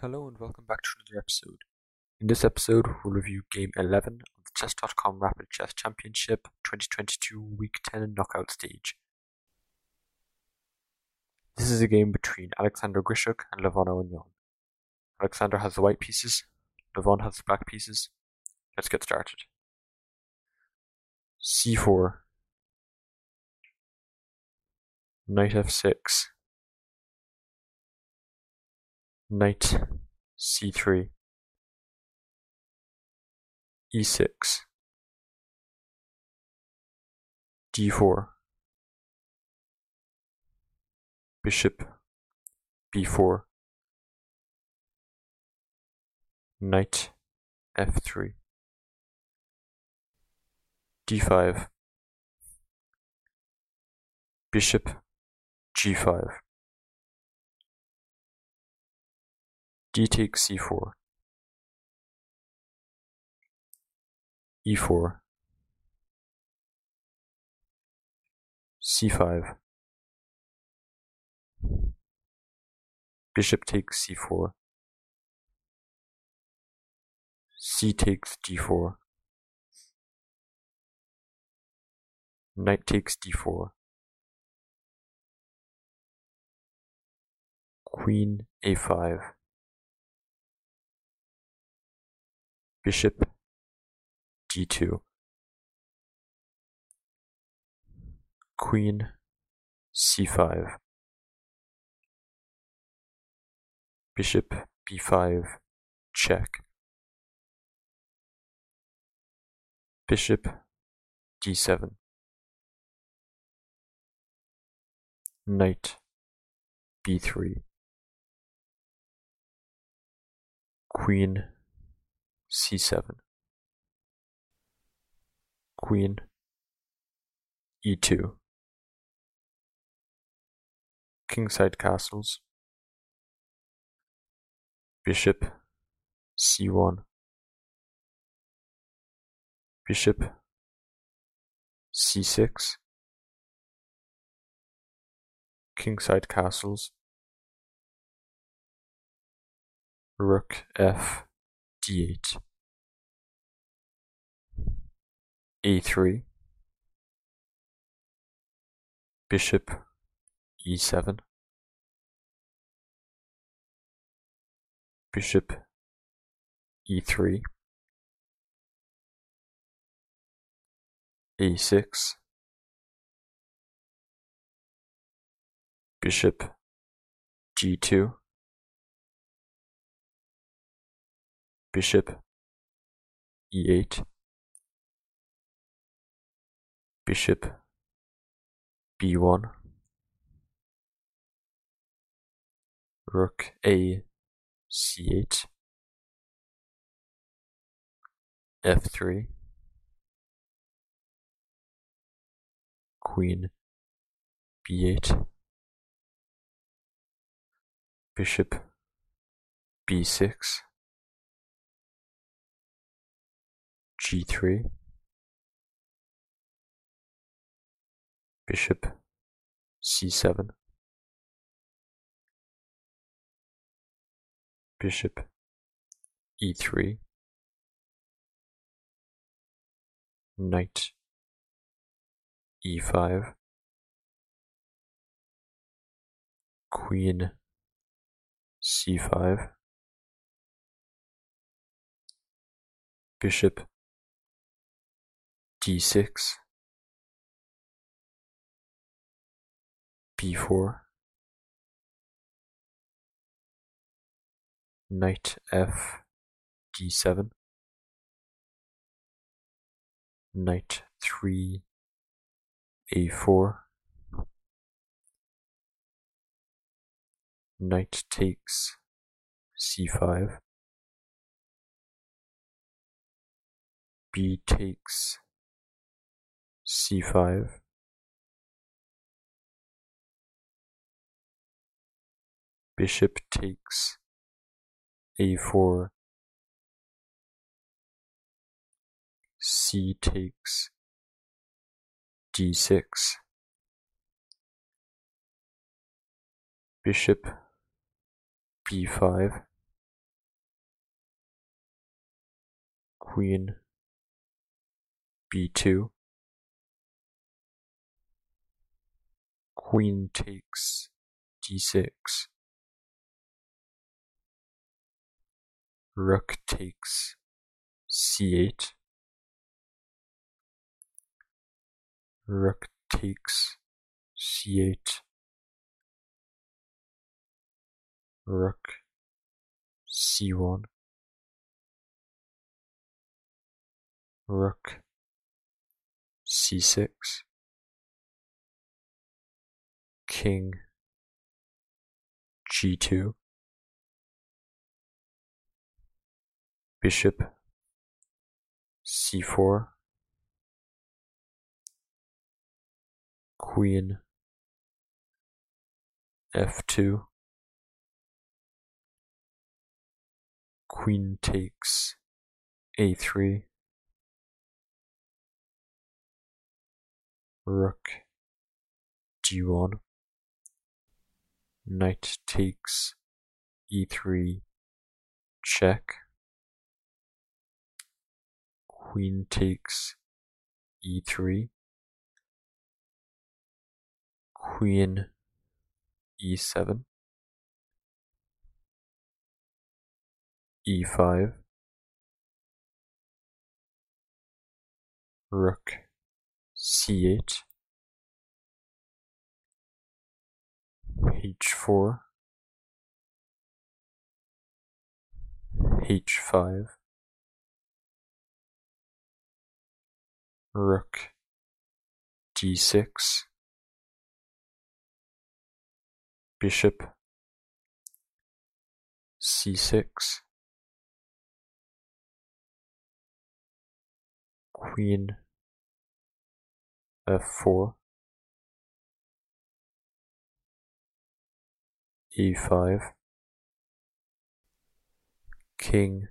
Hello and welcome back to another episode. In this episode, we'll review Game 11 of the Chess.com Rapid Chess Championship 2022 Week 10 knockout stage. This is a game between Alexander Grischuk and Levon Aronian. Alexander has the white pieces, Levon has the black pieces. Let's get started. c4 Knight f6 Knight c3 e6 d4 bishop b4 knight f3 d5 bishop g5 d takes c4 e4 c5 bishop takes c4 c takes d4 knight takes d4 queen a5 bishop d2 queen c5 bishop b5 check. Bishop d7 knight b3 queen c7 queen. E2 kingside castles. Bishop. C1 bishop. C6 kingside castles. Rook f d8 a3 bishop e7 bishop e3 e6 bishop g2 bishop e8 bishop b1 rook a c8 f3 queen b8 bishop b6 g3 bishop c7 bishop e3 knight e5 queen c5 bishop d6 b4 knight f d7 knight 3 a4 knight takes c5 b takes c5bishop takes a4 c takes d6 bishop b5 queen b2 queen takes d6 rook takes c8 rook takes c8 rook c1 rook c6 king g2 bishop c4 queen f2 queen takes a3 rook g1 knight takes e3 check. Queen takes e3 queen e7 e5 rook c8 h4 h5 rook d6 bishop c6 queen f4 e5 king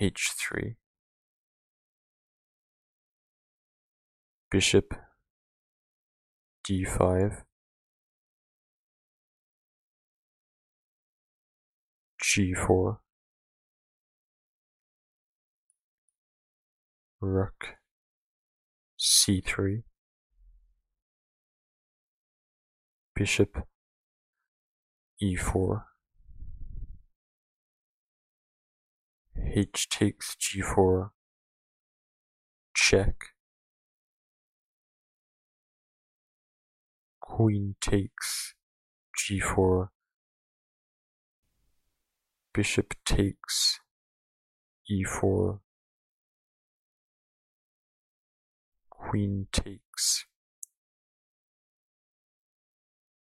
h3 bishop d5 g4 rook c3 bishop e4 h takes g4 check. Queen takes g4 bishop takes e4 queen takes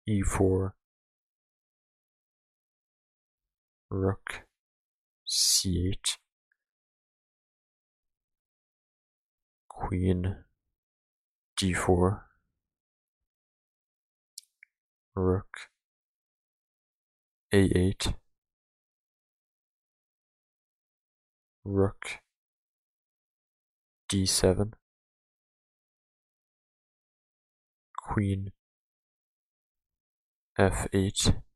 e4 rook c8 queen d4 rook a8 rook d7 queen f8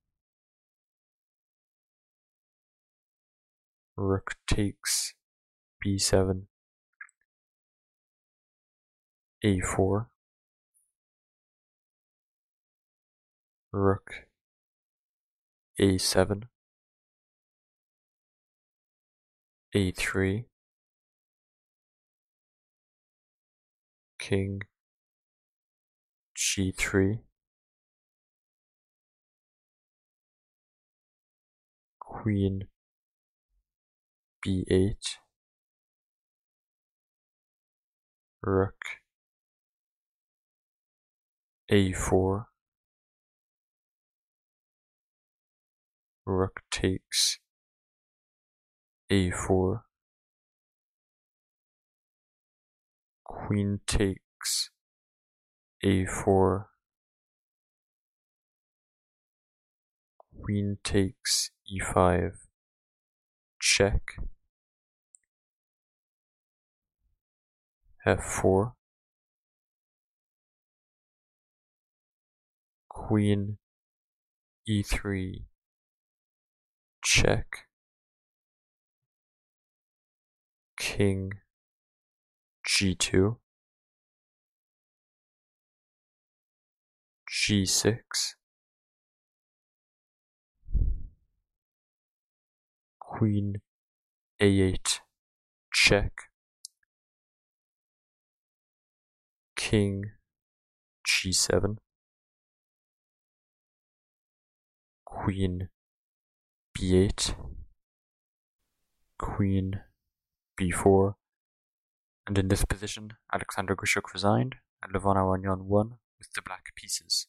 rook takes b7 a4 rook a7 a3 king g3 queen b8 rook. A4 rook takes a4 queen takes a4 queen takes e5 check. F4 queen e3 check. King g2 g6 queen a8 check king g7 queen b8 queen b4 and in this position Alexander Grischuk resigned and Levon Aronian won with the black pieces.